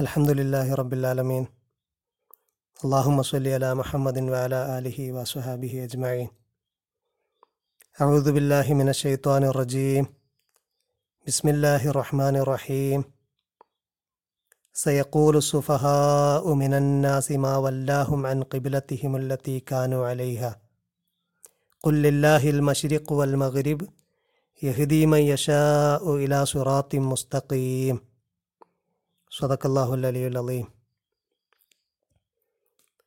الحمد لله رب العالمين. اللهم صل على محمد وعلى آله وصحبه أجمعين. أعوذ بالله من الشيطان الرجيم. بسم الله الرحمن الرحيم. سيقول السفهاء من الناس ما ولاهم عن قبلتهم التي كانوا عليها. قل لله المشرق والمغرب يهدي من يشاء إلى صراط مستقيم. സ്വതക്കല്ലാഹുൽ അലിയുൽ അലീം.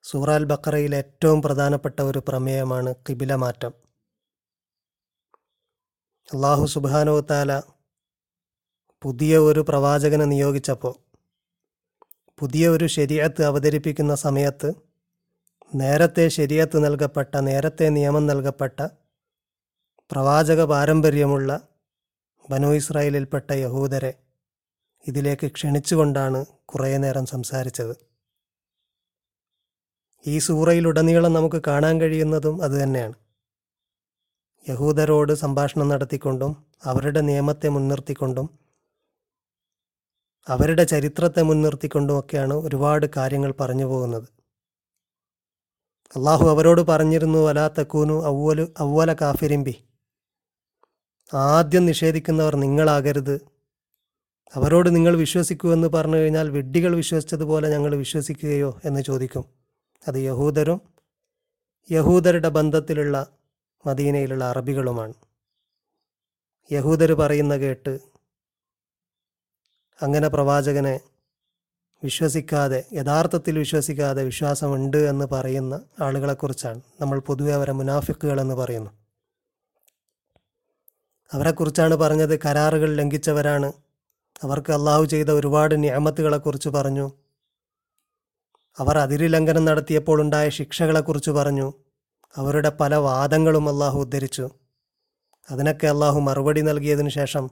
സൂറ അൽ ബക്കറയിലെ ഏറ്റവും പ്രധാനപ്പെട്ട ഒരു പ്രമേയമാണ് കിബില മാറ്റം. അള്ളാഹു സുബാനോ താല പുതിയ ഒരു പ്രവാചകനെ നിയോഗിച്ചപ്പോൾ പുതിയ ഒരു ശരിയത്ത് അവതരിപ്പിക്കുന്ന സമയത്ത് നേരത്തെ ശരിയത്ത് നൽകപ്പെട്ട നേരത്തെ നിയമം നൽകപ്പെട്ട പ്രവാചക പാരമ്പര്യമുള്ള ബനു ഇസ്രായേലിൽപ്പെട്ട യഹൂദരെ ഇതിലേക്ക് ക്ഷണിച്ചുകൊണ്ടാണ് കുറേ നേരം സംസാരിച്ചത്. ഈ സൂറയിലുടനീളം നമുക്ക് കാണാൻ കഴിയുന്നതും അതുതന്നെയാണ് യഹൂദരോട് സംഭാഷണം നടത്തിക്കൊണ്ടും അവരുടെ നിയമത്തെ മുൻനിർത്തിക്കൊണ്ടും അവരുടെ ചരിത്രത്തെ മുൻനിർത്തിക്കൊണ്ടുമൊക്കെയാണ് ഒരുപാട് കാര്യങ്ങൾ പറഞ്ഞു പോകുന്നത്. അള്ളാഹു അവരോട് പറഞ്ഞിരുന്നു അലാ തക്കൂനു അവ്വല അവ്വല കാഫിരിമ്പി ആദ്യം നിഷേധിക്കുന്നവർ നിങ്ങളാകരുത് അവരോട് നിങ്ങൾ വിശ്വസിക്കൂ എന്ന് പറഞ്ഞു കഴിഞ്ഞാൽ വിഡ്ഢികൾ വിശ്വസിച്ചതുപോലെ ഞങ്ങൾ വിശ്വസിക്കുകയോ എന്ന് ചോദിക്കും. അത് യഹൂദരും യഹൂദരുടെ ബന്ധത്തിലുള്ള മദീനയിലുള്ള അറബികളുമാണ്. യഹൂദർ പറയുന്ന കേട്ട് അങ്ങനെ പ്രവാചകനെ വിശ്വസിക്കാതെ യഥാർത്ഥത്തിൽ വിശ്വസിക്കാതെ വിശ്വാസമുണ്ട് എന്ന് പറയുന്ന ആളുകളെക്കുറിച്ചാണ് നമ്മൾ പൊതുവെ അവരെ മുനാഫിക്കുകൾ എന്ന് പറയുന്നു. അവരെക്കുറിച്ചാണ് പറഞ്ഞത് കരാറുകൾ ലംഘിച്ചവരാണ്. അവർക്ക് അള്ളാഹു ചെയ്ത ഒരുപാട് ന്യാമത്തുകളെക്കുറിച്ച് പറഞ്ഞു. അവർ അതിരിലംഘനം നടത്തിയപ്പോൾ ഉണ്ടായ ശിക്ഷകളെക്കുറിച്ച് പറഞ്ഞു. അവരുടെ പല വാദങ്ങളും അള്ളാഹു ഉദ്ധരിച്ചു. അതിനൊക്കെ അള്ളാഹു മറുപടി നൽകിയതിനു ശേഷം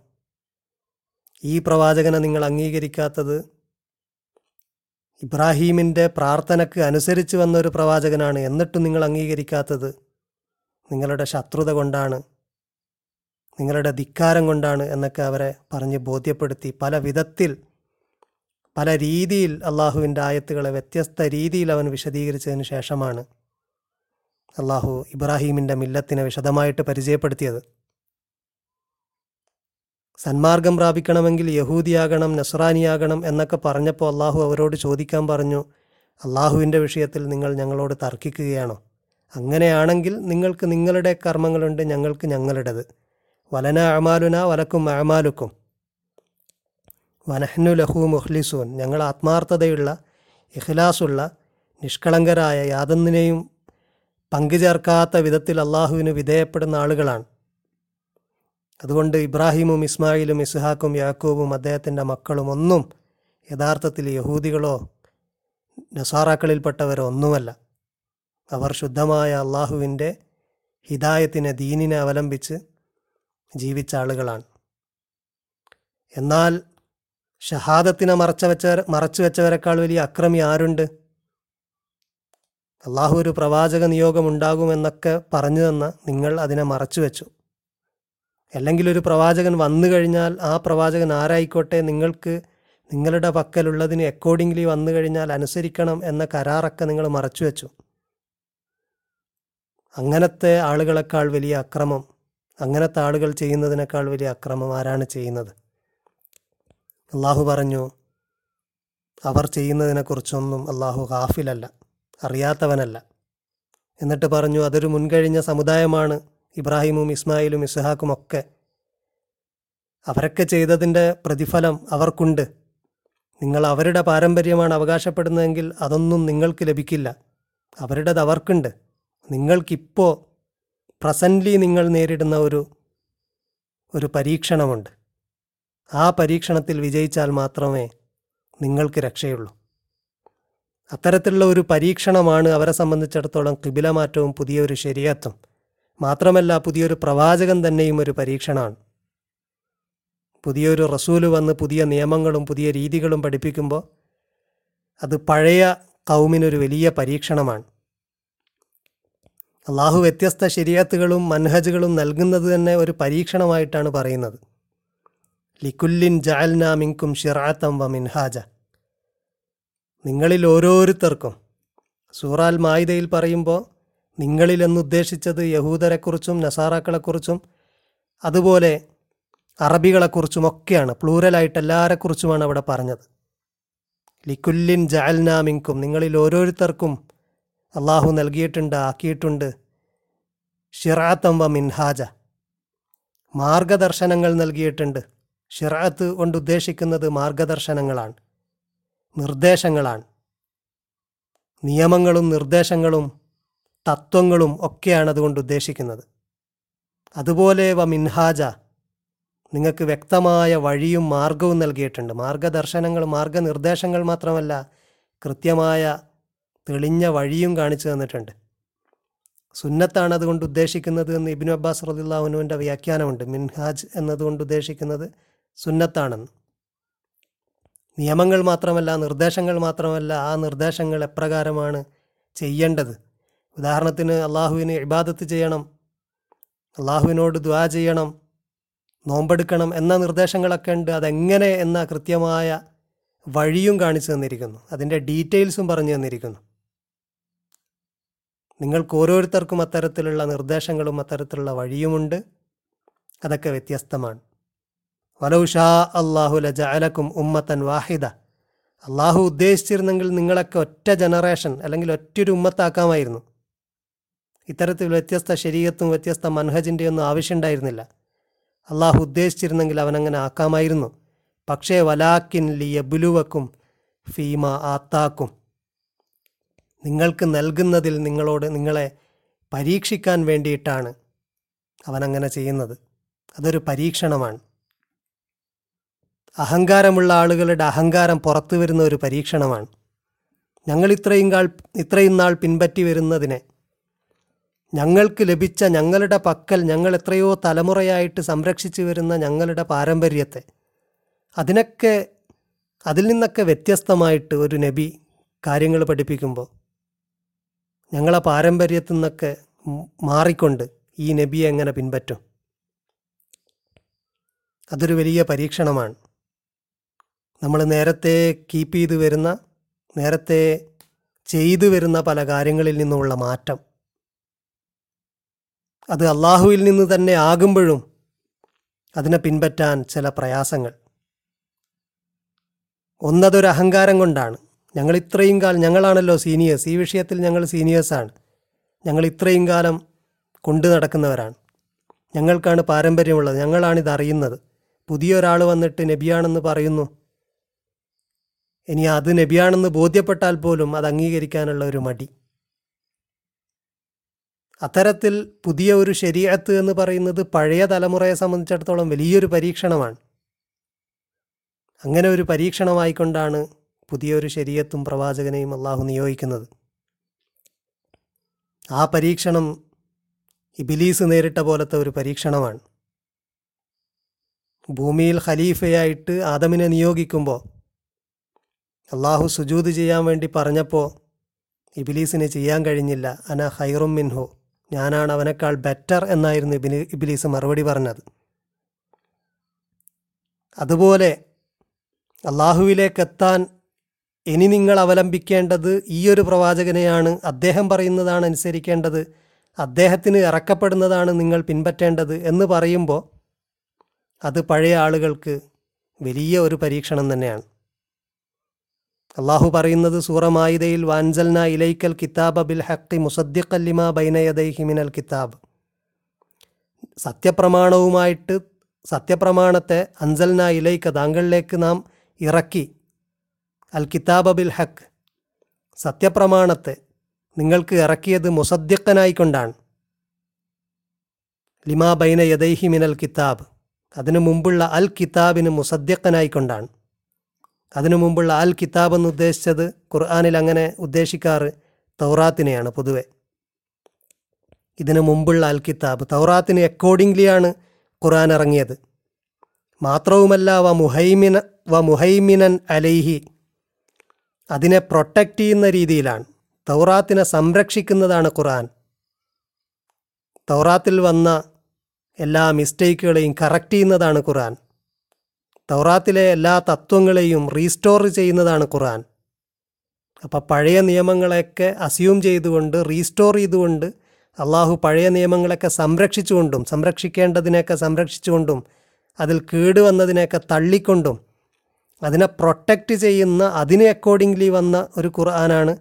ഈ പ്രവാചകനെ നിങ്ങൾ അംഗീകരിക്കാത്തത്? ഇബ്രാഹീമിന്റെ പ്രാർത്ഥനയ്ക്ക് അനുസരിച്ച് വന്ന ഒരു പ്രവാചകനാണ് എന്നിട്ടും നിങ്ങൾ അംഗീകരിക്കാത്തത്? നിങ്ങളുടെ ശത്രുത കൊണ്ടാണ്. നിങ്ങളുടെ ധിക്കാരം കൊണ്ടാണ് എന്നൊക്കെ അവരെ പറഞ്ഞ് ബോധ്യപ്പെടുത്തി പല വിധത്തിൽ പല രീതിയിൽ അള്ളാഹുവിന്റെ ആയത്തുകളെ വ്യത്യസ്ത രീതിയിൽ അവൻ വിശദീകരിച്ചതിന് ശേഷമാണ് അള്ളാഹു ഇബ്രാഹീമിന്റെ മില്ലത്തിനെ വിശദമായിട്ട് പരിചയപ്പെടുത്തിയത്. സന്മാർഗം പ്രാപിക്കണമെങ്കിൽ യഹൂദിയാകണം നസ്രാനിയാകണം എന്നൊക്കെ പറഞ്ഞപ്പോൾ അള്ളാഹു അവരോട് ചോദിക്കാൻ പറഞ്ഞു അള്ളാഹുവിന്റെ വിഷയത്തിൽ നിങ്ങൾ ഞങ്ങളോട് തർക്കിക്കുകയാണോ? അങ്ങനെയാണെങ്കിൽ നിങ്ങൾക്ക് നിങ്ങളുടെ കർമ്മങ്ങളുണ്ട് ഞങ്ങൾക്ക് ഞങ്ങളുടേത്. വലന അമാലുന വലക്കും അമാലുക്കും. വനഹ്നു ലഹു മുഹ്ലിസൂൻ ഞങ്ങൾ ആത്മാർത്ഥതയുള്ള ഇഖ്ലാസുള്ള നിഷ്കളങ്കരായ യാതൊന്നിനെയും പങ്കുചേർക്കാത്ത വിധത്തിൽ അള്ളാഹുവിന് വിധേയപ്പെടുന്ന ആളുകളാണ്. അതുകൊണ്ട് ഇബ്രാഹിമും ഇസ്മായിലും ഇസ്ഹാക്കും യാക്കൂബും അദ്ദേഹത്തിന്റെ മക്കളും ഒന്നും യഥാർത്ഥത്തിൽ യഹൂദികളോ നസാറാക്കളിൽപ്പെട്ടവരോ ഒന്നുമല്ല. അവർ ശുദ്ധമായ അള്ളാഹുവിന്റെ ഹിദായത്തിനെ ദീനിനെ അവലംബിച്ച് ജീവിച്ച ആളുകളാണ്. എന്നാൽ ഷഹാദത്തിനെ മറച്ച വെച്ച മറച്ചു വെച്ചവരെക്കാൾ വലിയ അക്രമി ആരുണ്ട്? അള്ളാഹു ഒരു പ്രവാചക നിയോഗം ഉണ്ടാകുമെന്നൊക്കെ പറഞ്ഞു തന്ന നിങ്ങൾ അതിനെ മറച്ചു വെച്ചു. അല്ലെങ്കിൽ ഒരു പ്രവാചകൻ വന്നു കഴിഞ്ഞാൽ ആ പ്രവാചകൻ ആരായിക്കോട്ടെ നിങ്ങൾക്ക് നിങ്ങളുടെ പക്കലുള്ളതിന് അക്കോർഡിംഗ്ലി വന്നു കഴിഞ്ഞാൽ അനുസരിക്കണം എന്ന കരാറൊക്കെ നിങ്ങൾ മറച്ചു വെച്ചു. അങ്ങനത്തെ ആളുകളെക്കാൾ വലിയ അക്രമം അങ്ങനത്തെ ആളുകൾ ചെയ്യുന്നതിനേക്കാൾ വലിയ അക്രമം ആരാണ് ചെയ്യുന്നത്? അള്ളാഹു പറഞ്ഞു അവർ ചെയ്യുന്നതിനെക്കുറിച്ചൊന്നും അള്ളാഹു ഹാഫിലല്ല അറിയാത്തവനല്ല. എന്നിട്ട് പറഞ്ഞു അതൊരു മുൻകഴിഞ്ഞ സമുദായമാണ് ഇബ്രാഹിമും ഇസ്മായിലും ഇസ്ഹാക്കും ഒക്കെ. അവരൊക്കെ ചെയ്തതിന്റെ പ്രതിഫലം അവർക്കുണ്ട്. നിങ്ങൾ അവരുടെ പാരമ്പര്യമാണ് അവകാശപ്പെടുന്നതെങ്കിൽ അതൊന്നും നിങ്ങൾക്ക് ലഭിക്കില്ല. അവരുടേത് അവർക്കുണ്ട്. നിങ്ങൾക്കിപ്പോൾ പ്രസന്റ്ലി നിങ്ങൾ നേരിടുന്ന ഒരു ഒരു പരീക്ഷണമുണ്ട്. ആ പരീക്ഷണത്തിൽ വിജയിച്ചാൽ മാത്രമേ നിങ്ങൾക്ക് രക്ഷയുള്ളൂ. അത്തരത്തിലുള്ള ഒരു പരീക്ഷണമാണ് അവരെ സംബന്ധിച്ചിടത്തോളം കിബിലമാറ്റവും പുതിയൊരു ശരിയത്വം മാത്രമല്ല പുതിയൊരു പ്രവാചകൻ തന്നെയും ഒരു പരീക്ഷണമാണ്. പുതിയൊരു റസൂൽ വന്ന് പുതിയ നിയമങ്ങളും പുതിയ രീതികളും പഠിപ്പിക്കുമ്പോൾ അത് പഴയ കൗമിനൊരു വലിയ പരീക്ഷണമാണ്. അള്ളാഹു വ്യത്യസ്ത ശരിയാത്തുകളും മൻഹജുകളും നൽകുന്നത് തന്നെ ഒരു പരീക്ഷണമായിട്ടാണ് പറയുന്നത്. ലിക്കുല്ലിൻ ജാൽന മിൻകും ഷിറാത്തം വ മിൻഹാജ. നിങ്ങളിൽ ഓരോരുത്തർക്കും സൂറാൽ മായിദയിൽ പറയുമ്പോൾ നിങ്ങളിൽ എന്നുദ്ദേശിച്ചത് യഹൂദരെക്കുറിച്ചും നസാറാക്കളെക്കുറിച്ചും അതുപോലെ അറബികളെക്കുറിച്ചുമൊക്കെയാണ് പ്ലൂറലായിട്ട് എല്ലാവരെക്കുറിച്ചുമാണ് അവിടെ പറഞ്ഞത്. ലിക്കുല്ലിൻ ജാൽനാമിങ്കും നിങ്ങളിൽ ഓരോരുത്തർക്കും അള്ളാഹു നൽകിയിട്ടുണ്ട് ആക്കിയിട്ടുണ്ട്. ഷിറാത്തം വ മിൻഹാജ. മാർഗദർശനങ്ങൾ നൽകിയിട്ടുണ്ട്. ഷിറാത്ത് കൊണ്ട് ഉദ്ദേശിക്കുന്നത് മാർഗദർശനങ്ങളാണ് നിർദ്ദേശങ്ങളാണ്. നിയമങ്ങളും നിർദ്ദേശങ്ങളും തത്വങ്ങളും ഒക്കെയാണ് അതുകൊണ്ട് ഉദ്ദേശിക്കുന്നത്. അതുപോലെ വ മിൻഹാജ നിങ്ങൾക്ക് വ്യക്തമായ വഴിയും മാർഗവും നൽകിയിട്ടുണ്ട്. മാർഗദർശനങ്ങൾ മാർഗനിർദ്ദേശങ്ങൾ മാത്രമല്ല കൃത്യമായ തെളിഞ്ഞ വഴിയും കാണിച്ചു തന്നിട്ടുണ്ട്. സുന്നത്താണ് അതുകൊണ്ട് ഉദ്ദേശിക്കുന്നത് എന്ന് ഇബിനു അബ്ബാസ് റദിള്ളാഹുനുവിന്റെ വ്യാഖ്യാനമുണ്ട്. മിൻഹാജ് എന്നതുകൊണ്ട് ഉദ്ദേശിക്കുന്നത് സുന്നത്താണെന്ന്. നിയമങ്ങൾ മാത്രമല്ല നിർദ്ദേശങ്ങൾ മാത്രമല്ല ആ നിർദ്ദേശങ്ങൾ എപ്രകാരമാണ് ചെയ്യേണ്ടത്? ഉദാഹരണത്തിന് അള്ളാഹുവിന് ഇബാദത്ത് ചെയ്യണം അള്ളാഹുവിനോട് ദ്വാ ചെയ്യണം നോമ്പെടുക്കണം എന്ന നിർദ്ദേശങ്ങളൊക്കെ ഉണ്ട്. അതെങ്ങനെ എന്ന കൃത്യമായ വഴിയും കാണിച്ചു തന്നിരിക്കുന്നു. അതിന്റെ ഡീറ്റെയിൽസും പറഞ്ഞു തന്നിരിക്കുന്നു. നിങ്ങൾക്ക് ഓരോരുത്തർക്കും അത്തരത്തിലുള്ള നിർദ്ദേശങ്ങളും അത്തരത്തിലുള്ള വഴിയുമുണ്ട്. അതൊക്കെ വ്യത്യസ്തമാണ്. വലൗഷാ അള്ളാഹു ലജഅലക്കും ഉമ്മത്തൻ വാഹിദ. അള്ളാഹു ഉദ്ദേശിച്ചിരുന്നെങ്കിൽ നിങ്ങളൊക്കെ ഒറ്റ ജനറേഷൻ അല്ലെങ്കിൽ ഒറ്റൊരു ഉമ്മത്താക്കാമായിരുന്നു. ഇത്തരത്തിൽ വ്യത്യസ്ത ശരീരത്തും വ്യത്യസ്ത മൻഹജിന്റെ ഒന്നും ആവശ്യമുണ്ടായിരുന്നില്ല. അള്ളാഹു ഉദ്ദേശിച്ചിരുന്നെങ്കിൽ അവനങ്ങനെ ആക്കാമായിരുന്നു. പക്ഷേ വലാക്കിൻ ലിയബുലുവക്കും ഫീമ ആത്താക്കും. നിങ്ങൾക്ക് നൽകുന്നതിൽ നിങ്ങളോട് നിങ്ങളെ പരീക്ഷിക്കാൻ വേണ്ടിയിട്ടാണ് അവനങ്ങനെ ചെയ്യുന്നത്. അതൊരു പരീക്ഷണമാണ്. അഹങ്കാരമുള്ള ആളുകളുടെ അഹങ്കാരം പുറത്തു വരുന്ന ഒരു പരീക്ഷണമാണ്. ഞങ്ങൾ ഇത്രയും കാൾ ഇത്രയും നാൾ പിൻപറ്റി വരുന്നതിനെ ഞങ്ങൾക്ക് ലഭിച്ച ഞങ്ങളുടെ പക്കൽ ഞങ്ങൾ എത്രയോ തലമുറയായിട്ട് സംരക്ഷിച്ചു വരുന്ന ഞങ്ങളുടെ പാരമ്പര്യത്തെ അതിനൊക്കെ അതിൽ നിന്നൊക്കെ വ്യത്യസ്തമായിട്ട് ഒരു നബി കാര്യങ്ങൾ പഠിപ്പിക്കുമ്പോൾ ഞങ്ങളെ പാരമ്പര്യത്തിൽ നിന്നൊക്കെ മാറിക്കൊണ്ട് ഈ നബിയെ എങ്ങനെ പിൻപറ്റും? അതൊരു വലിയ പരീക്ഷണമാണ്. നമ്മൾ നേരത്തെ കീപ്പ് ചെയ്ത് വരുന്ന നേരത്തെ ചെയ്തു വരുന്ന പല കാര്യങ്ങളിൽ നിന്നുമുള്ള മാറ്റം. അത് അള്ളാഹുവിൽ നിന്ന് തന്നെ ആകുമ്പോഴും അതിനെ പിൻപറ്റാൻ ചില പ്രയാസങ്ങൾ. ഒന്നതൊരു അഹങ്കാരം കൊണ്ടാണ്. ഞങ്ങൾ ഇത്രയും കാലം ഞങ്ങളാണല്ലോ സീനിയേഴ്സ് ഈ വിഷയത്തിൽ ഞങ്ങൾ സീനിയേഴ്സാണ് ഞങ്ങൾ ഇത്രയും കാലം കൊണ്ടു നടക്കുന്നവരാണ്. ഞങ്ങൾക്കാണ് പാരമ്പര്യമുള്ളത്. ഞങ്ങളാണിത് അറിയുന്നത്. പുതിയ ഒരാൾ വന്നിട്ട് നബിയാണെന്ന് പറയുന്നു. ഇനി അത് നബിയാണെന്ന് ബോധ്യപ്പെട്ടാൽ പോലും അത് അംഗീകരിക്കാനുള്ള ഒരു മടി. അത്തരത്തിൽ പുതിയ ഒരു ശരീരത്ത് എന്ന് പറയുന്നത് പഴയ തലമുറയെ സംബന്ധിച്ചിടത്തോളം വലിയൊരു പരീക്ഷണമാണ്. അങ്ങനെ ഒരു പരീക്ഷണമായിക്കൊണ്ടാണ് പുതിയൊരു ശരീരത്തും പ്രവാചകനെയും അള്ളാഹു നിയോഗിക്കുന്നത്. ആ പരീക്ഷണം ഇബിലീസ് നേരിട്ട പോലത്തെ ഒരു പരീക്ഷണമാണ്. ഭൂമിയിൽ ഖലീഫയായിട്ട് ആദമിനെ നിയോഗിക്കുമ്പോൾ അള്ളാഹു സുജൂത് ചെയ്യാൻ വേണ്ടി പറഞ്ഞപ്പോൾ ഇബിലീസിന് ചെയ്യാൻ കഴിഞ്ഞില്ല. അന ഹൈറും മിൻഹു. ഞാനാണ് അവനേക്കാൾ ബെറ്റർ എന്നായിരുന്നു ഇബിലി ഇബിലീസ് മറുപടി പറഞ്ഞത്. അതുപോലെ അള്ളാഹുവിലേക്ക് എത്താൻ ഇനി നിങ്ങൾ അവലംബിക്കേണ്ടത് ഈ ഒരു പ്രവാചകനെയാണ്. അദ്ദേഹം പറയുന്നതാണ് അനുസരിക്കേണ്ടത്. അദ്ദേഹത്തിന് ഇറക്കപ്പെടുന്നതാണ് നിങ്ങൾ പിൻപറ്റേണ്ടത് എന്ന് പറയുമ്പോൾ അത് പഴയ ആളുകൾക്ക് വലിയ ഒരു പരീക്ഷണം തന്നെയാണ്. അള്ളാഹു പറയുന്നത് സൂറമായിദയിൽ വാൻസൽന ഇലൈക്കൽ കിതാബ ബിൽ ഹക്കി മുസദ്ദിഖല്ലിമ ബൈനയദൈഹി ഹിമിനൽ കിതാബ്. സത്യപ്രമാണവുമായിട്ട് സത്യപ്രമാണത്തെ അൻസൽന ഇലൈക്ക താങ്കളിലേക്ക് നാം ഇറക്കി അൽ കിതാബ ബിൽ ഹക്ക് സത്യപ്രമാണത്തെ നിങ്ങൾക്ക് ഇറക്കിയത് മുസദ്യക്കനായിക്കൊണ്ടാണ് ലിമാ ബൈന യദൈഹി മിനൽ കിതാബ്. അതിനു മുമ്പുള്ള അൽ കിതാബിന് മുസദ്യക്കനായിക്കൊണ്ടാണ് അതിനു മുമ്പുള്ള അൽ കിതാബ് എന്ന് ഉദ്ദേശിച്ചത് ഖുർആാനിൽ അങ്ങനെ ഉദ്ദേശിക്കാറ് തൗറാത്തിനെയാണ് പൊതുവെ. ഇതിനു മുമ്പുള്ള അൽ കിതാബ് തൗറാത്തിന് അക്കോർഡിംഗ്ലിയാണ് ഖുർആൻ ഇറങ്ങിയത്. മാത്രവുമല്ല വ മുഹൈമിന വ മുഹൈമിനൻ അലൈഹി അതിനെ പ്രൊട്ടക്റ്റ് ചെയ്യുന്ന രീതിയിലാണ്. തൗറാത്തിനെ സംരക്ഷിക്കുന്നതാണ് ഖുർആൻ. തൗറാത്തിൽ വന്ന എല്ലാ മിസ്റ്റേക്കുകളെയും കറക്റ്റ് ചെയ്യുന്നതാണ് ഖുർആൻ. തൗറാത്തിലെ എല്ലാ തത്വങ്ങളെയും റീസ്റ്റോർ ചെയ്യുന്നതാണ് ഖുർആൻ. അപ്പോൾ പഴയ നിയമങ്ങളെയൊക്കെ അസ്യൂം ചെയ്തുകൊണ്ട് റീസ്റ്റോർ ചെയ്തുകൊണ്ട് അള്ളാഹു പഴയ നിയമങ്ങളൊക്കെ സംരക്ഷിച്ചുകൊണ്ടും സംരക്ഷിക്കേണ്ടതിനെയൊക്കെ സംരക്ഷിച്ചുകൊണ്ടും അതിൽ കേടുവന്നതിനെയൊക്കെ തള്ളിക്കൊണ്ടും അതിനെ പ്രൊട്ടക്റ്റ് ചെയ്യുന്ന അതിനെ അക്കോർഡിംഗ്ലി വന്ന ഒരു ഖുർആനാണ്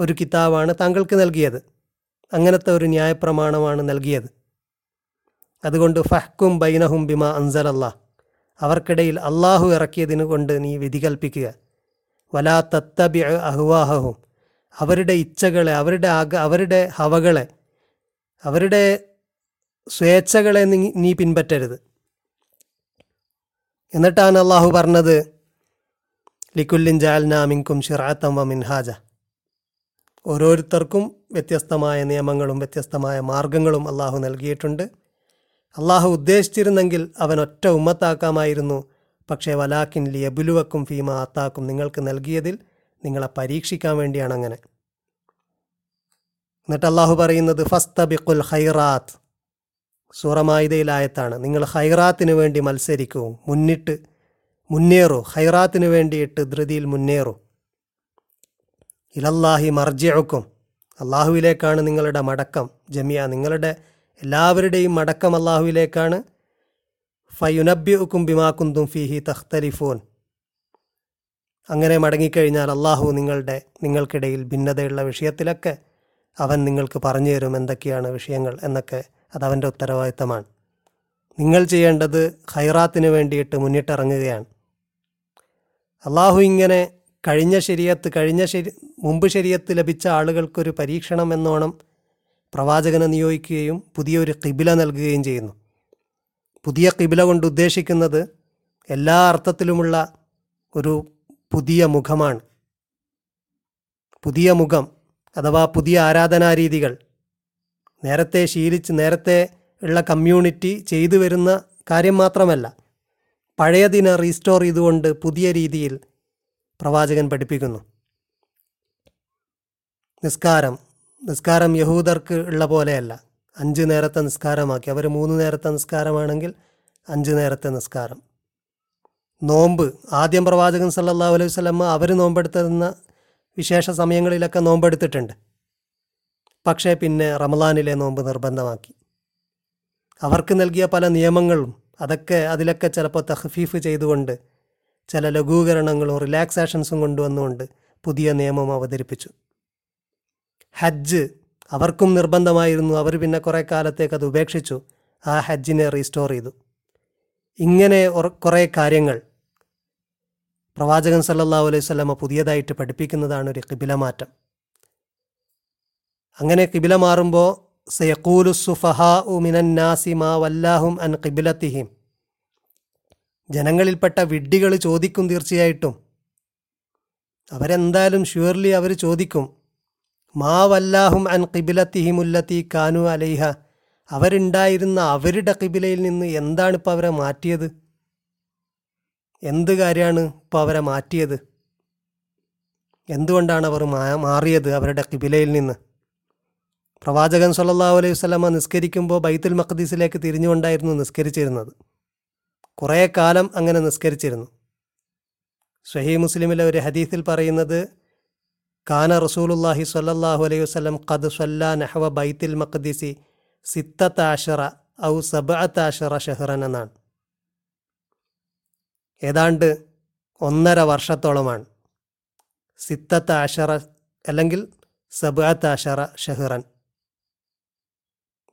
ഒരു കിതാബാണ് താങ്കൾക്ക് നൽകിയത്. അങ്ങനത്തെ ഒരു ന്യായപ്രമാണമാണ് നൽകിയത്. അതുകൊണ്ട് ഫഹ്ക്കും ബൈനഹും ബിമ അൻസലല്ലാ അവർക്കിടയിൽ അള്ളാഹു ഇറക്കിയതിനു കൊണ്ട് നീ വിധി കൽപ്പിക്കുക. വലാ തത്തബി അഹ്വാഹവും അവരുടെ ഇച്ഛകളെ അവരുടെ ആഗ അവരുടെ ഹവകളെ അവരുടെ സ്വേച്ഛകളെ നീ നീ പിൻപറ്റരുത്. എന്നിട്ടാണ് അള്ളാഹു പറഞ്ഞത് ലിക്കുല്ലിൻ ജാൽനാമിങ്കും ഷിറാത്തം വ മിൻഹാജ ഓരോരുത്തർക്കും വ്യത്യസ്തമായ നിയമങ്ങളും വ്യത്യസ്തമായ മാർഗങ്ങളും അള്ളാഹു നൽകിയിട്ടുണ്ട്. അള്ളാഹു ഉദ്ദേശിച്ചിരുന്നെങ്കിൽ അവൻ ഒറ്റ ഉമ്മത്താക്കാമായിരുന്നു. പക്ഷേ വലാക്കിൻ ലിയബുലുവക്കും ഫീമ അത്താക്കും നിങ്ങൾക്ക് നൽകിയതിൽ നിങ്ങളെ പരീക്ഷിക്കാൻ വേണ്ടിയാണ് അങ്ങനെ. എന്നിട്ട് അള്ളാഹു പറയുന്നത് ഫസ്തബിഖുൽ ഹൈറാത്ത് സൂറമായിതയിലായത്താണ് നിങ്ങൾ ഹൈറാത്തിന് വേണ്ടി മത്സരിക്കൂ. മുന്നിട്ട് മുന്നേറൂ. ഹൈറാത്തിന് വേണ്ടിയിട്ട് ധൃതിയിൽ മുന്നേറൂ. ഇലല്ലാഹി മർജിഅക്കും അള്ളാഹുവിലേക്കാണ് നിങ്ങളുടെ മടക്കം. ജമിയ നിങ്ങളുടെ എല്ലാവരുടെയും മടക്കം അള്ളാഹുവിലേക്കാണ് ഫയുനബ്യുക്കും ബിമാക്കുന്തും ഫിഹി തഖ്തലിഫൂൻ. അങ്ങനെ മടങ്ങിക്കഴിഞ്ഞാൽ അള്ളാഹു നിങ്ങളുടെ നിങ്ങൾക്കിടയിൽ ഭിന്നതയുള്ള വിഷയത്തിലൊക്കെ അവൻ നിങ്ങൾക്ക് പറഞ്ഞു തരും എന്തൊക്കെയാണ് വിഷയങ്ങൾ എന്നൊക്കെ അതവന്റെ ഉത്തരവാദിത്തമാണ്. നിങ്ങൾ ചെയ്യേണ്ടത് ഖൈറാത്തിന് വേണ്ടിയിട്ട് മുന്നിട്ടിറങ്ങുകയാണ്. അള്ളാഹു ഇങ്ങനെ കഴിഞ്ഞ ശരിയത്ത് കഴിഞ്ഞ ശരി മുമ്പ് ശരിയത്ത് ലഭിച്ച ആളുകൾക്കൊരു പരീക്ഷണം എന്നോണം പ്രവാചകനെ നിയോഗിക്കുകയും പുതിയൊരു കിബില നൽകുകയും ചെയ്യുന്നു. പുതിയ കിബില കൊണ്ട് ഉദ്ദേശിക്കുന്നത് എല്ലാ അർത്ഥത്തിലുമുള്ള ഒരു പുതിയ മുഖമാണ്. പുതിയ മുഖം അഥവാ പുതിയ ആരാധനാരീതികൾ. നേരത്തെ ശീലിച്ച് നേരത്തെ ഉള്ള കമ്മ്യൂണിറ്റി ചെയ്തു വരുന്ന കാര്യം മാത്രമല്ല. പഴയതിനെ റീസ്റ്റോർ ചെയ്തുകൊണ്ട് പുതിയ രീതിയിൽ പ്രവാചകൻ പഠിപ്പിക്കുന്നു. നിസ്കാരം. നിസ്കാരം യഹൂദർക്ക് ഉള്ള പോലെയല്ല. അഞ്ച് നേരത്തെ നിസ്കാരമാക്കി. അവർ മൂന്ന് നേരത്തെ നിസ്കാരമാണെങ്കിൽ അഞ്ച് നേരത്തെ നിസ്കാരം. നോമ്പ്. ആദ്യം പ്രവാചകൻ സല്ലാ അലൈഹി സ്വലമ്മ അവർ നോമ്പെടുത്തുന്ന വിശേഷ സമയങ്ങളിലൊക്കെ നോമ്പെടുത്തിട്ടുണ്ട്. പക്ഷേ പിന്നെ റമലാനിലെ നോമ്പ് നിർബന്ധമാക്കി. അവർക്ക് നൽകിയ പല നിയമങ്ങളും അതൊക്കെ അതിലൊക്കെ ചിലപ്പോൾ തഹഫീഫ് ചെയ്തുകൊണ്ട് ചില ലഘൂകരണങ്ങളും റിലാക്സേഷൻസും കൊണ്ടുവന്നുകൊണ്ട് പുതിയ നിയമം അവതരിപ്പിച്ചു. ഹജ്ജ് അവർക്കും നിർബന്ധമായിരുന്നു. അവർ പിന്നെ കുറേ കാലത്തേക്ക് അത് ഉപേക്ഷിച്ചു. ആ ഹജ്ജിനെ റീസ്റ്റോർ ചെയ്തു. ഇങ്ങനെ കുറേ കാര്യങ്ങൾ പ്രവാചകൻ സല്ലാ അലൈഹി സ്വലമ പുതിയതായിട്ട് പഠിപ്പിക്കുന്നതാണ് ഒരു കിബില മാറ്റം അങ്ങനെ കിബില മാറുമ്പോൾ സയക്കൂലു മിനന്നാസി മാ വല്ലാഹും അൻ കിബിലത്തിഹിം ജനങ്ങളിൽപ്പെട്ട വിഡ്ഢികൾ ചോദിക്കും തീർച്ചയായിട്ടും. അവരെന്തായാലും ഷുവർലി അവർ ചോദിക്കും. മാ വല്ലാഹും അൻ കിബിലത്തിഹിമുല്ലത്തി കാനു അലൈഹ. അവരുണ്ടായിരുന്ന അവരുടെ കിബിലയിൽ നിന്ന് എന്താണ് ഇപ്പോൾ അവരെ മാറ്റിയത്? എന്ത് കാര്യമാണ് ഇപ്പോൾ അവരെ മാറ്റിയത്? എന്തുകൊണ്ടാണ് അവർ മാറിയത് അവരുടെ കിബിലയിൽ നിന്ന്? പ്രവാചകൻ സല്ലല്ലാഹു അലൈഹി വസല്ലമ നിസ്കരിക്കുമ്പോൾ ബൈത്തുൽ മഖദീസിലേക്ക് തിരിഞ്ഞുകൊണ്ടായിരുന്നു നിസ്കരിച്ചിരുന്നത്. കുറേ കാലം അങ്ങനെ നിസ്കരിച്ചിരുന്നു. ഷഹീ മുസ്ലിമിലെ ഒരു ഹദീസിൽ പറയുന്നത് കാന റസൂലുല്ലാഹി സല്ലാഹു അലൈഹി വസ്ലം ഖദ് സല്ലാ നഹവ ബൈത്തുൽ മഖദീസി സിത്തത്താഷറ ഔ സബത്താഷറ ഷെഹ്റൻ എന്നാണ്. ഏതാണ്ട് ഒന്നര വർഷത്തോളമാണ്. സിത്തത്ത അഷറ അല്ലെങ്കിൽ സബത്താഷറ ഷഹ്റൻ.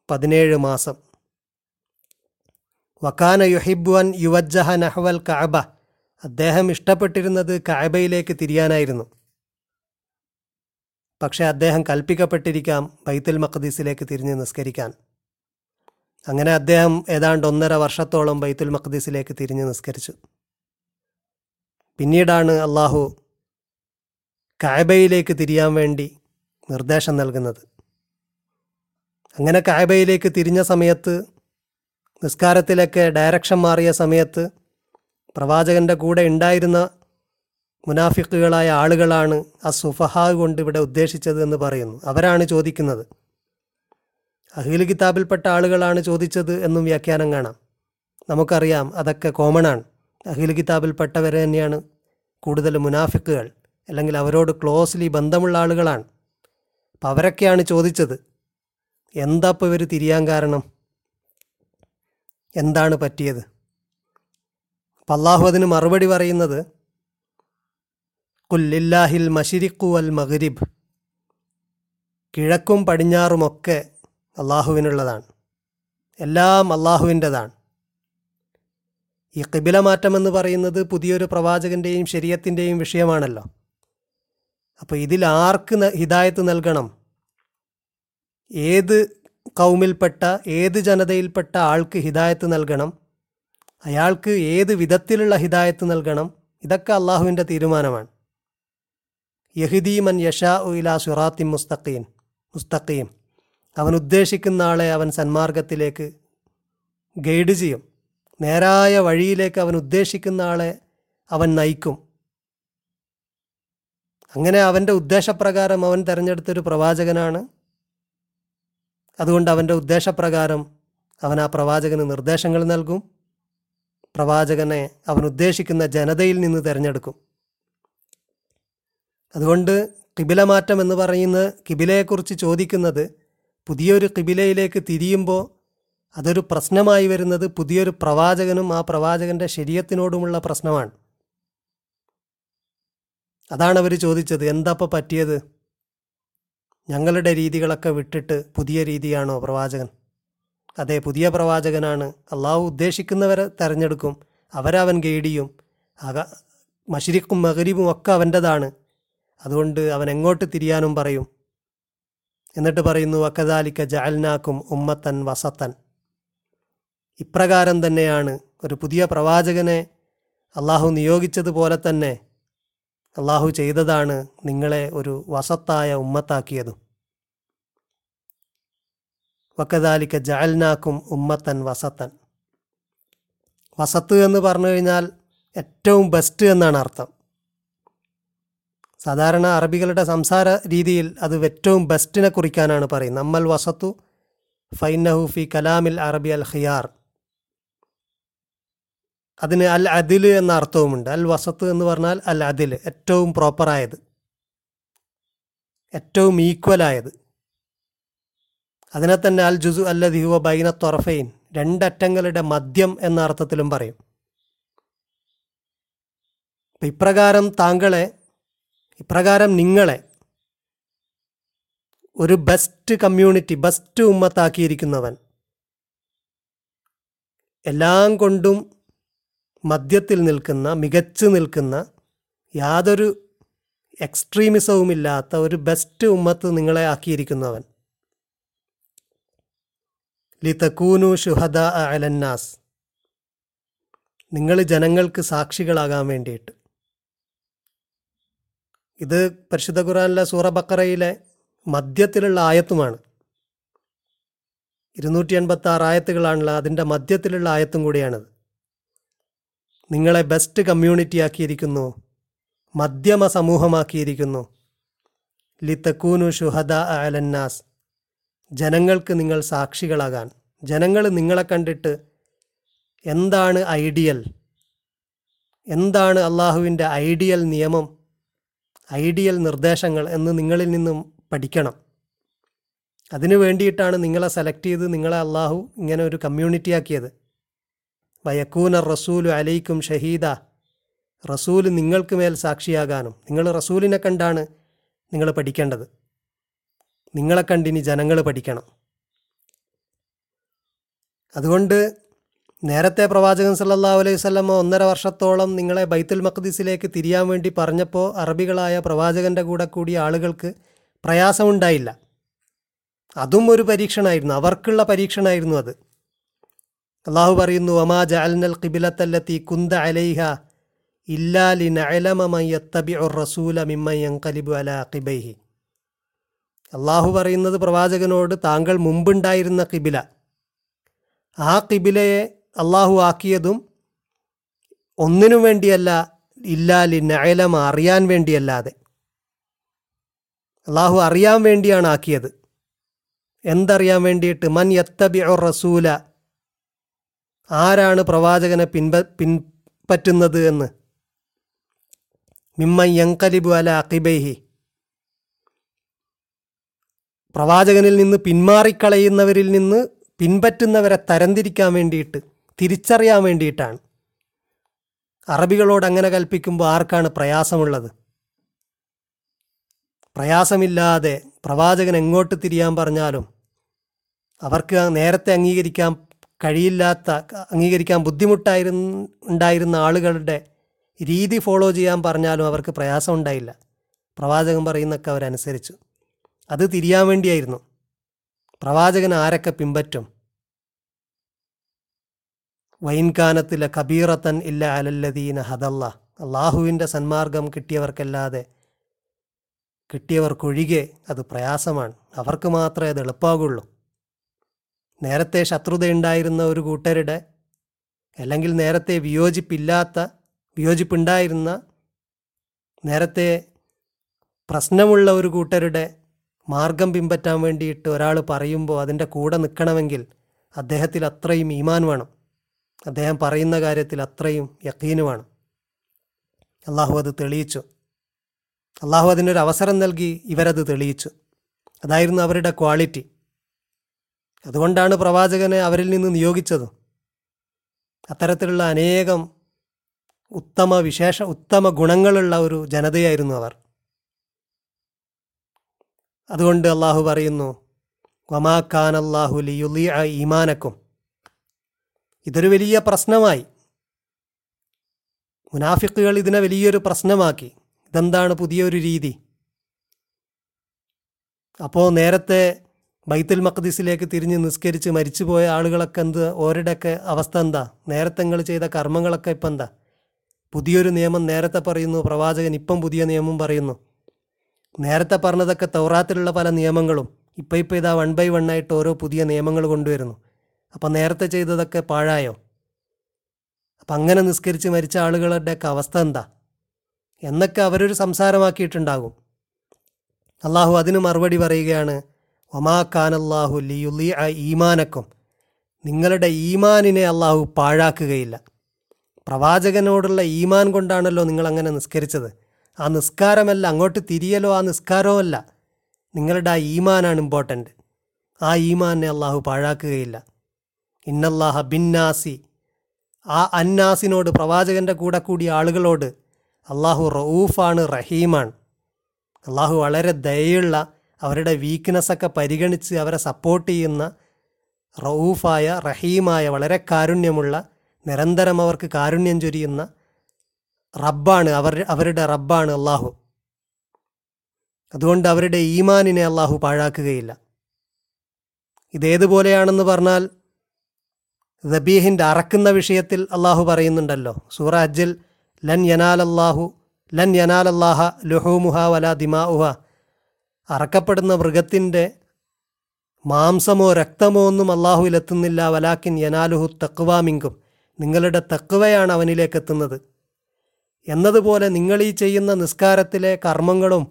പതിനേഴ് മാസം. വക്കാന യുഹിബ്വൻ യുവജ്ജഹ നഹ്വൽ കഅബ. അദ്ദേഹം ഇഷ്ടപ്പെട്ടിരുന്നത് കഅബയിലേക്ക് തിരിയാനായിരുന്നു. പക്ഷേ അദ്ദേഹം കൽപ്പിക്കപ്പെട്ടിരിക്കാം ബൈത്തുൽ മഖദീസിലേക്ക് തിരിഞ്ഞ് നിസ്കരിക്കാൻ. അങ്ങനെ അദ്ദേഹം ഏതാണ്ട് ഒന്നര വർഷത്തോളം ബൈത്തുൽ മഖദീസിലേക്ക് തിരിഞ്ഞ് നിസ്കരിച്ചു. പിന്നീടാണ് അള്ളാഹു കഅബയിലേക്ക് തിരിയാൻ വേണ്ടി നിർദ്ദേശം നൽകുന്നത്. അങ്ങനെ കായബയിലേക്ക് തിരിഞ്ഞ സമയത്ത് നിസ്കാരത്തിലൊക്കെ ഡയറക്ഷൻ മാറിയ സമയത്ത് പ്രവാചകന്റെ കൂടെ ഉണ്ടായിരുന്ന മുനാഫിക്കുകളായ ആളുകളാണ് ആ സുഫഹാ കൊണ്ട് ഇവിടെ ഉദ്ദേശിച്ചത് എന്ന് പറയുന്നു. അവരാണ് ചോദിക്കുന്നത്. അഹീൽ കിതാബിൽപ്പെട്ട ആളുകളാണ് ചോദിച്ചത് എന്നും വ്യാഖ്യാനം കാണാം. നമുക്കറിയാം അതൊക്കെ കോമൺ ആണ്. അഖിൽ കിതാബിൽപ്പെട്ടവരെ തന്നെയാണ് കൂടുതൽ മുനാഫിക്കുകൾ അല്ലെങ്കിൽ അവരോട് ക്ലോസ്ലി ബന്ധമുള്ള ആളുകളാണ്. അപ്പം അവരൊക്കെയാണ് ചോദിച്ചത്. എന്താ ഇപ്പോൾ ഇവർ തിരിയാൻ കാരണം? എന്താണ് പറ്റിയത്? അപ്പം അള്ളാഹു അതിന് മറുപടി പറയുന്നത് കുല്ലില്ലാഹിൽ മഷിരിഖു അൽ മഹരിബ് കിഴക്കും പടിഞ്ഞാറുമൊക്കെ അള്ളാഹുവിനുള്ളതാണ് എല്ലാം അള്ളാഹുവിന്റെതാണ് ഈ കിബില മാറ്റം എന്ന് പറയുന്നത് പുതിയൊരു പ്രവാചകന്റെയും ശരീരത്തിന്റെയും വിഷയമാണല്ലോ. അപ്പോൾ ഇതിൽ ആർക്ക് ഹിദായത്ത് നൽകണം? ഏത് കൗമിൽപ്പെട്ട ഏത് ജനതയിൽപ്പെട്ട ആൾക്ക് ഹിദായത്ത് നൽകണം? അയാൾക്ക് ഏത് വിധത്തിലുള്ള ഹിദായത്ത് നൽകണം? ഇതൊക്കെ അള്ളാഹുവിന്റെ തീരുമാനമാണ്. യഹുദീമൻ യഷാ ഇലാ സുറാത്തി മുസ്തഖീൻ മുസ്തഖീം. അവൻ ഉദ്ദേശിക്കുന്ന ആളെ അവൻ സന്മാർഗത്തിലേക്ക് ഗൈഡ് ചെയ്യും. നേരായ വഴിയിലേക്ക് അവൻ ഉദ്ദേശിക്കുന്ന ആളെ അവൻ നയിക്കും. അങ്ങനെ അവന്റെ ഉദ്ദേശപ്രകാരം അവൻ തിരഞ്ഞെടുത്തൊരു പ്രവാചകനാണ് അതുകൊണ്ട് അവന്റെ ഉദ്ദേശപ്രകാരം അവൻ ആ പ്രവാചകന് നിർദ്ദേശങ്ങൾ നൽകും. പ്രവാചകനെ അവൻ ഉദ്ദേശിക്കുന്ന ജനതയിൽ നിന്ന് തിരഞ്ഞെടുക്കും. അതുകൊണ്ട് കിബില മാറ്റം എന്ന് പറയുന്ന കിബിലയെക്കുറിച്ച് ചോദിക്കുന്നത് പുതിയൊരു കിബിലയിലേക്ക് തിരിയുമ്പോൾ അതൊരു പ്രശ്നമായി വരുന്നത് പുതിയൊരു പ്രവാചകനും ആ പ്രവാചകന്റെ ശരീരത്തിനോടുമുള്ള പ്രശ്നമാണ്. അതാണ് അവർ ചോദിച്ചത് എന്താപ്പോൾ പറ്റിയത്? ഞങ്ങളുടെ രീതികളൊക്കെ വിട്ടിട്ട് പുതിയ രീതിയാണോ പ്രവാചകൻ? അതെ പുതിയ പ്രവാചകനാണ്. അള്ളാഹു ഉദ്ദേശിക്കുന്നവരെ തെരഞ്ഞെടുക്കും. അവരവൻ ഗേഡിയും അക മഷിരിക്കും മകരിബും ഒക്കെ അവന്റെതാണ്. അതുകൊണ്ട് അവൻ എങ്ങോട്ട് തിരിയാനും പറയും. എന്നിട്ട് പറയുന്നു വക്കദാലിക്ക ജഅൽനാക്കും ഉമ്മത്തൻ വസത്തൻ. ഇപ്രകാരം തന്നെയാണ് ഒരു പുതിയ പ്രവാചകനെ അള്ളാഹു നിയോഗിച്ചതുപോലെ തന്നെ അള്ളാഹു ചെയ്തതാണ് നിങ്ങളെ ഒരു വസത്തായ ഉമ്മത്താക്കിയതും. വക്കദാലിക്ക ജഅൽനാക്കും ഉമ്മത്തൻ വസത്തൻ. വസത്ത് എന്ന് പറഞ്ഞു കഴിഞ്ഞാൽ ഏറ്റവും ബെസ്റ്റ് എന്നാണ് അർത്ഥം. സാധാരണ അറബികളുടെ സംസാര രീതിയിൽ അത് ഏറ്റവും ബെസ്റ്റിനെ കുറിക്കാനാണ് പറയുന്നത്. നമ്മൾ വസത്തു ഫൈനഹു ഫി കലാമിൽ അറബി അൽ ഖിയാർ. അതിന് അൽ അദിൽ എന്ന അർത്ഥവുമുണ്ട്. അൽ വസത്ത് എന്ന് പറഞ്ഞാൽ അൽ അദിൽ ഏറ്റവും പ്രോപ്പറായത് ഏറ്റവും ഈക്വലായത് അതിനെ തന്നെ അൽ ജുസു അല്ല ദിഹുവ ബൈന തൊറഫൈൻ രണ്ടറ്റങ്ങളുടെ മദ്യം എന്ന അർത്ഥത്തിലും പറയും. അപ്പം ഇപ്രകാരം താങ്കളെ ഇപ്രകാരം നിങ്ങളെ ഒരു ബെസ്റ്റ് കമ്മ്യൂണിറ്റി ബെസ്റ്റ് ഉമ്മത്താക്കിയിരിക്കുന്നവൻ. എല്ലാം കൊണ്ടും മധ്യത്തിൽ നിൽക്കുന്ന മികച്ചു നിൽക്കുന്ന യാതൊരു എക്സ്ട്രീമിസവും ഇല്ലാത്ത ഒരു ബെസ്റ്റ് ഉമ്മത്ത് നിങ്ങളെ ആക്കിയിരിക്കുന്നവൻ. ലിതക്കൂനു ഷുഹദ അലന്നാസ്. നിങ്ങൾ ജനങ്ങൾക്ക് സാക്ഷികളാകാൻ വേണ്ടിയിട്ട്. ഇത് പരിശുദ്ധ ഖുറാനിലെ സൂറ ബക്കറയിലെ മധ്യത്തിലുള്ള ആയത്തുമാണ്. ഇരുന്നൂറ്റി എൺപത്തി ആറ് ആയത്തുകളാണല്ലോ അതിന്റെ മധ്യത്തിലുള്ള ആയത്തും കൂടിയാണിത്. നിങ്ങളെ ബെസ്റ്റ് കമ്മ്യൂണിറ്റി ആക്കിയിരിക്കുന്നു മധ്യമ സമൂഹമാക്കിയിരിക്കുന്നു ലിത്തക്കൂനു ഷുഹദ അലന്നാസ് ജനങ്ങൾക്ക് നിങ്ങൾ സാക്ഷികളാകാൻ. ജനങ്ങൾ നിങ്ങളെ കണ്ടിട്ട് എന്താണ് ഐഡിയൽ? എന്താണ് അള്ളാഹുവിന്റെ ഐഡിയൽ നിയമം? ഐഡിയൽ നിർദ്ദേശങ്ങൾ എന്ന് നിങ്ങളിൽ നിന്നും പഠിക്കണം. അതിനു വേണ്ടിയിട്ടാണ് നിങ്ങളെ സെലക്ട് ചെയ്ത് നിങ്ങളെ അള്ളാഹു ഇങ്ങനെ ഒരു കമ്മ്യൂണിറ്റി ആക്കിയത് വയക്കൂന റസൂലു അലൈക്കും ഷഹീദ. റസൂൽ നിങ്ങൾക്ക് മേൽ സാക്ഷിയാകാനും. നിങ്ങൾ റസൂലിനെ കണ്ടാണ് നിങ്ങൾ പഠിക്കേണ്ടത്. നിങ്ങളെ കണ്ടിനി ജനങ്ങൾ പഠിക്കണം. അതുകൊണ്ട് നേരത്തെ പ്രവാചകൻ സല്ലാ അലൈഹി വസല്ലമ ഒന്നര വർഷത്തോളം നിങ്ങളെ ബൈത്തുൽ മഖ്ദിസിലേക്ക് തിരിയാൻ വേണ്ടി പറഞ്ഞപ്പോൾ അറബികളായ പ്രവാചകന്റെ കൂടെ കൂടിയ ആളുകൾക്ക് പ്രയാസമുണ്ടായില്ല. അതും ഒരു പരീക്ഷണമായിരുന്നു അവർക്കുള്ള പരീക്ഷണമായിരുന്നു അത്. അള്ളാഹു പറയുന്നു ഒമാ ജഅൽനൽ ഖിബിലത്തല്ലത്തി കുന്ത അലൈഹ ഇല്ലാ ലി നഅലമ റസൂല മിമ്മൻ കലിബു അലാ ഖിബൈഹി അള്ളാഹു പറയുന്നത് പ്രവാചകനോട് താങ്കൾ മുമ്പുണ്ടായിരുന്ന കിബില ആ കിബിലയെ അള്ളാഹു ആക്കിയതും ഒന്നിനു വേണ്ടിയല്ല ഇല്ലാലി നയലമ അറിയാൻ വേണ്ടിയല്ലാതെ. അള്ളാഹു അറിയാൻ വേണ്ടിയാണ് ആക്കിയത്. എന്തറിയാൻ വേണ്ടിയിട്ട്? മൻ യത്തബി റസൂല ആരാണ് പ്രവാചകനെ പിൻപ പിൻപറ്റുന്നത് എന്ന്? മിമ്മ യങ്കലിബു അല അക്കിബൈഹി പ്രവാചകനിൽ നിന്ന് പിന്മാറിക്കളയുന്നവരിൽ നിന്ന് പിൻപറ്റുന്നവരെ തരംതിരിക്കാൻ വേണ്ടിയിട്ട് തിരിച്ചറിയാൻ വേണ്ടിയിട്ടാണ്. അറബികളോട് അങ്ങനെ കൽപ്പിക്കുമ്പോൾ ആർക്കാണ് പ്രയാസമുള്ളത്? പ്രയാസമില്ലാതെ പ്രവാചകൻ എങ്ങോട്ട് തിരിയാൻ പറഞ്ഞാലും അവർക്ക് നേരത്തെ അംഗീകരിക്കാൻ കഴിയില്ലാത്ത അംഗീകരിക്കാൻ ബുദ്ധിമുട്ടായിരുന്നു ഉണ്ടായിരുന്ന ആളുകളുടെ രീതി ഫോളോ ചെയ്യാൻ പറഞ്ഞാലും അവർക്ക് പ്രയാസം ഉണ്ടായില്ല. പ്രവാചകൻ പറയുന്നൊക്കെ അവരനുസരിച്ചു. അത് തിരിയാൻ വേണ്ടിയായിരുന്നു. പ്രവാചകൻ ആരൊക്കെ പിമ്പറ്റും വൈൻകാനത്തിലെ കബീറത്തൻ ഇല്ല അലല്ലദീന ഹദല്ല. അള്ളാഹുവിന്റെ സന്മാർഗം കിട്ടിയവർക്കല്ലാതെ കിട്ടിയവർക്കൊഴികെ അത് പ്രയാസമാണ്. അവർക്ക് മാത്രമേ അത് എളുപ്പമാകുള്ളൂ നേരത്തെ ശത്രുതയുണ്ടായിരുന്ന ഒരു കൂട്ടരുടെ അല്ലെങ്കിൽ നേരത്തെ വിയോജിപ്പില്ലാത്ത വിയോജിപ്പുണ്ടായിരുന്ന നേരത്തെ പ്രശ്നമുള്ള ഒരു കൂട്ടരുടെ മാർഗം പിൻപറ്റാൻ വേണ്ടിയിട്ട് ഒരാൾ പറയുമ്പോൾ അതിന്റെ കൂടെ നിൽക്കണമെങ്കിൽ അദ്ദേഹത്തിൽ അത്രയും ഈമാൻ വേണം. അദ്ദേഹം പറയുന്ന കാര്യത്തിൽ അത്രയും യക്കീന് വേണം. അള്ളാഹു അത് തെളിയിച്ചു. അള്ളാഹു അതിനൊരു അവസരം നൽകി ഇവരത് തെളിയിച്ചു. അതായിരുന്നു അവരുടെ ക്വാളിറ്റി. അതുകൊണ്ടാണ് പ്രവാചകനെ അവരിൽ നിന്ന് നിയോഗിച്ചത്. അത്തരത്തിലുള്ള അനേകം ഉത്തമ വിശേഷ ഉത്തമ ഗുണങ്ങളുള്ള ഒരു ജനതയായിരുന്നു അവർ. അതുകൊണ്ട് അള്ളാഹു പറയുന്നു വമാ ഖാൻ അള്ളാഹു ലിയുലി ഈമാനക്കും. ഇതൊരു വലിയ പ്രശ്നമായി. മുനാഫിക്കുകൾ ഇതിനെ വലിയൊരു പ്രശ്നമാക്കി. ഇതെന്താണ് പുതിയൊരു രീതി? അപ്പോൾ നേരത്തെ ബൈത്തുൽ മഖ്ദിസിലേക്ക് തിരിഞ്ഞ് നിസ്കരിച്ച് മരിച്ചുപോയ ആളുകളൊക്കെ എന്ത്? ഓരുടെയൊക്കെ അവസ്ഥ എന്താ? നേരത്തെ നിങ്ങൾ ചെയ്ത കർമ്മങ്ങളൊക്കെ ഇപ്പം എന്താ? പുതിയൊരു നിയമം നേരത്തെ പറയുന്നു പ്രവാചകൻ ഇപ്പം പുതിയ നിയമം പറയുന്നു. നേരത്തെ പറഞ്ഞതൊക്കെ തൗറാത്തിലുള്ള പല നിയമങ്ങളും ഇപ്പം ഇപ്പം ഇതാ വൺ ബൈ വൺ ആയിട്ട് ഓരോ പുതിയ നിയമങ്ങൾ കൊണ്ടുവരുന്നു. അപ്പം നേരത്തെ ചെയ്തതൊക്കെ പാഴായോ? അപ്പം അങ്ങനെ നിസ്കരിച്ച് മരിച്ച ആളുകളുടെയൊക്കെ അവസ്ഥ എന്താ? എന്നൊക്കെ അവരൊരു സംസാരമാക്കിയിട്ടുണ്ടാകും. അള്ളാഹു അതിന് മറുപടി പറയുകയാണ് ഒമാ ലിയുലി ഈമാനക്കും. നിങ്ങളുടെ ഈമാനിനെ അള്ളാഹു പാഴാക്കുകയില്ല. പ്രവാചകനോടുള്ള ഈമാൻ കൊണ്ടാണല്ലോ നിങ്ങൾ അങ്ങനെ നിസ്കരിച്ചത്. ആ നിസ്കാരമല്ല അങ്ങോട്ട് തിരിയലോ ആ നിസ്കാരമോ അല്ല. നിങ്ങളുടെ ആ ഈമാനാണ് ഇമ്പോർട്ടന്റ് ആ ഈമാനെ അള്ളാഹു പാഴാക്കുകയില്ല. ഇന്നല്ലാഹ ബിന്നാസി. ആ അന്നാസിനോട് പ്രവാചകന്റെ കൂടെ കൂടിയ ആളുകളോട് അള്ളാഹു റഊഫാണ് റഹീമാണ്. അള്ളാഹു വളരെ ദയുള്ള അവരുടെ വീക്ക്നെസ്സൊക്കെ പരിഗണിച്ച് അവരെ സപ്പോർട്ട് ചെയ്യുന്ന റൗഫായ റഹീമായ വളരെ കാരുണ്യമുള്ള നിരന്തരം അവർക്ക് കാരുണ്യം ചൊരിയുന്ന റബ്ബാണ് അവർ അവരുടെ റബ്ബാണ് അള്ളാഹു അതുകൊണ്ട് അവരുടെ ഈമാനിനെ അള്ളാഹു പാഴാക്കുകയില്ല. ഇതേതുപോലെയാണെന്ന് പറഞ്ഞാൽ ദബീഹിന്റെ അറക്കുന്ന വിഷയത്തിൽ അള്ളാഹു പറയുന്നുണ്ടല്ലോ. സൂറ അജ്ജിൽ ലൻ യനാലല്ലാഹു ലൻ യനാലല്ലാഹ ലുഹൂമുഹ വല ദിമാഉഹ അറക്കപ്പെടുന്ന മൃഗത്തിന്റെ മാംസമോ രക്തമോ ഒന്നും അള്ളാഹുവിലെത്തുന്നില്ല വലാക്കിൻ യനാലുഹു തക്വാമിങ്കും നിങ്ങളുടെ തക്വയാണ് അവനിലേക്ക് എത്തുന്നത് എന്നതുപോലെ നിങ്ങൾ ഈ ചെയ്യുന്ന നിസ്കാരത്തിലെ കർമ്മങ്ങളും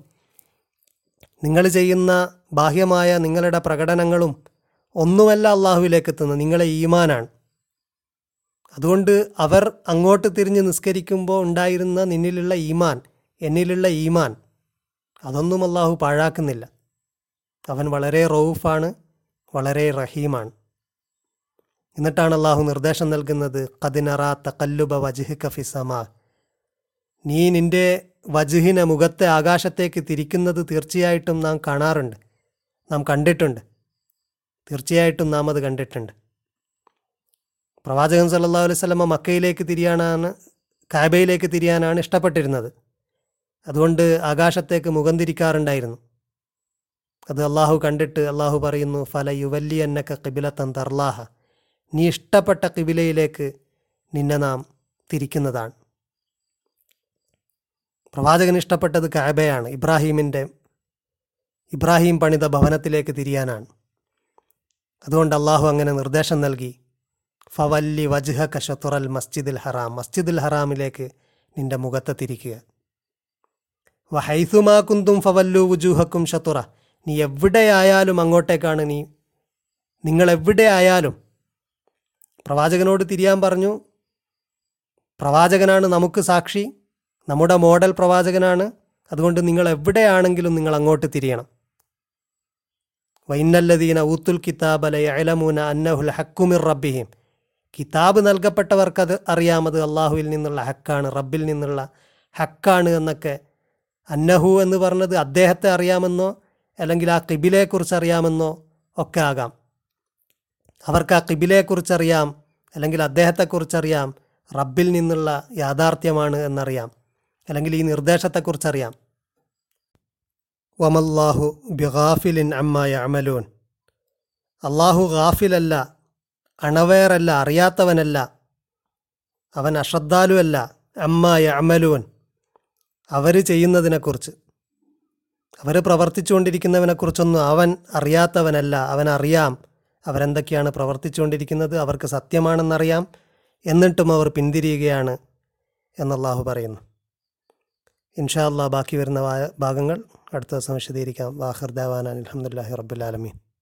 നിങ്ങൾ ചെയ്യുന്ന ബാഹ്യമായ നിങ്ങളുടെ പ്രകടനങ്ങളും ഒന്നുമല്ല അള്ളാഹുവിലേക്ക് എത്തുന്നത് നിങ്ങളെ ഈമാനാണ്. അതുകൊണ്ട് അവർ അങ്ങോട്ട് തിരിഞ്ഞ് നിസ്കരിക്കുമ്പോൾ ഉണ്ടായിരുന്ന നിന്നിലുള്ള ഈമാൻ എന്നിലുള്ള ഈമാൻ അതൊന്നും അള്ളാഹു പാഴാക്കുന്നില്ല. അവൻ വളരെ റൌഫാണ് വളരെ റഹീമാണ്. എന്നിട്ടാണ് അള്ളാഹു നിർദ്ദേശം നൽകുന്നത് കദിനറ തക്കല്ലുബ വജ്ഹ് കഫിസമാ നീ നിന്റെ വജുഹിനെ മുഖത്തെ ആകാശത്തേക്ക് തിരിക്കുന്നത് തീർച്ചയായിട്ടും നാം കാണാറുണ്ട് നാം കണ്ടിട്ടുണ്ട്. തീർച്ചയായിട്ടും നാം അത് കണ്ടിട്ടുണ്ട്. പ്രവാചകൻ സല്ലാ സ്വലമ മക്കയിലേക്ക് തിരിയാനാണ് കാബയിലേക്ക് തിരിയാനാണ് ഇഷ്ടപ്പെട്ടിരുന്നത്. അതുകൊണ്ട് ആകാശത്തേക്ക് മുഖം തിരിക്കാറുണ്ടായിരുന്നു അത് അള്ളാഹു കണ്ടിട്ട് അള്ളാഹു പറയുന്നു ഫല യുവല്ലി എന്നക്ക കിബിലത്തൻ തർലാഹ. നീ ഇഷ്ടപ്പെട്ട കിബിലയിലേക്ക് നിന്നെ നാം തിരിക്കുന്നതാണ്. പ്രവാചകൻ ഇഷ്ടപ്പെട്ടത് കാബയാണ് ഇബ്രാഹീമിന്റെ ഇബ്രാഹിം പണിത ഭവനത്തിലേക്ക് തിരിയാനാണ്. അതുകൊണ്ട് അള്ളാഹു അങ്ങനെ നിർദ്ദേശം നൽകി ഫവല്ലി വജ്ഹ കഷത്തുറൽ മസ്ജിദുൽ ഹറാം. മസ്ജിദുൽ ഹറാമിലേക്ക് നിന്റെ മുഖത്തെ തിരിക്കുക. വഹൈസുമാ കുന്തും ഫവല്ലു വുജൂഹക്കും ഷത്തുറ നീ എവിടെയായാലും അങ്ങോട്ടേക്കാണ് നീ. നിങ്ങൾ എവിടെ ആയാലും പ്രവാചകനോട് തിരിയാൻ പറഞ്ഞു. പ്രവാചകനാണ് നമുക്ക് സാക്ഷി. നമ്മുടെ മോഡൽ പ്രവാചകനാണ്. അതുകൊണ്ട് നിങ്ങൾ എവിടെയാണെങ്കിലും നിങ്ങൾ അങ്ങോട്ട് തിരിയണം. വൈനല്ലദീന ഊത്തുൽ കിതാബല അലമൂന അന്നഹുൽ ഹക്കുമിർ റബ്ബിഹിം. കിതാബ് നൽകപ്പെട്ടവർക്കത് അറിയാമത് അള്ളാഹുവിൽ നിന്നുള്ള ഹക്കാണ് റബ്ബിൽ നിന്നുള്ള ഹക്കാണ് എന്നൊക്കെ അന്നഹു എന്ന് പറഞ്ഞത് അദ്ദേഹത്തെ അറിയാമെന്നോ അല്ലെങ്കിൽ ആ കിബിലയെക്കുറിച്ച് അറിയാമെന്നോ ഒക്കെ ആകാം. അവർക്ക് ആ കിബിലയെക്കുറിച്ചറിയാം അല്ലെങ്കിൽ അദ്ദേഹത്തെക്കുറിച്ചറിയാം റബ്ബിൽ നിന്നുള്ള യാഥാർത്ഥ്യമാണ് എന്നറിയാം അല്ലെങ്കിൽ ഈ നിർദ്ദേശത്തെക്കുറിച്ചറിയാം. വമല്ലാഹു ബിഗാഫിലിൻ അമ്മായ അമലൂൻ അള്ളാഹു ഗാഫിലല്ല അണവേറല്ല അറിയാത്തവനല്ല അവൻ അശ്രദ്ധാലുവല്ല അമ്മായ അമലൂൻ അവർ ചെയ്യുന്നതിനെക്കുറിച്ച്. അവർ പ്രവർത്തിച്ചുകൊണ്ടിരിക്കുന്നവനെക്കുറിച്ചൊന്നും അവൻ അറിയാത്തവനല്ല. അവൻ അറിയാം അവരെന്തൊക്കെയാണ് പ്രവർത്തിച്ചുകൊണ്ടിരിക്കുന്നത്. അവർക്ക് സത്യമാണെന്നറിയാം. എന്നിട്ടും അവർ പിന്തിരിയുകയാണ് എന്നല്ലാഹു പറയുന്നു. ഇൻഷാ അല്ലാ ബാക്കി വരുന്ന ഭാഗങ്ങൾ അടുത്ത ദിവസം വിശദീകരിക്കാം. വാഹിർ ദേവാനാൻ അലഹമുല്ലാഹി റബ്ബുലാലമീൻ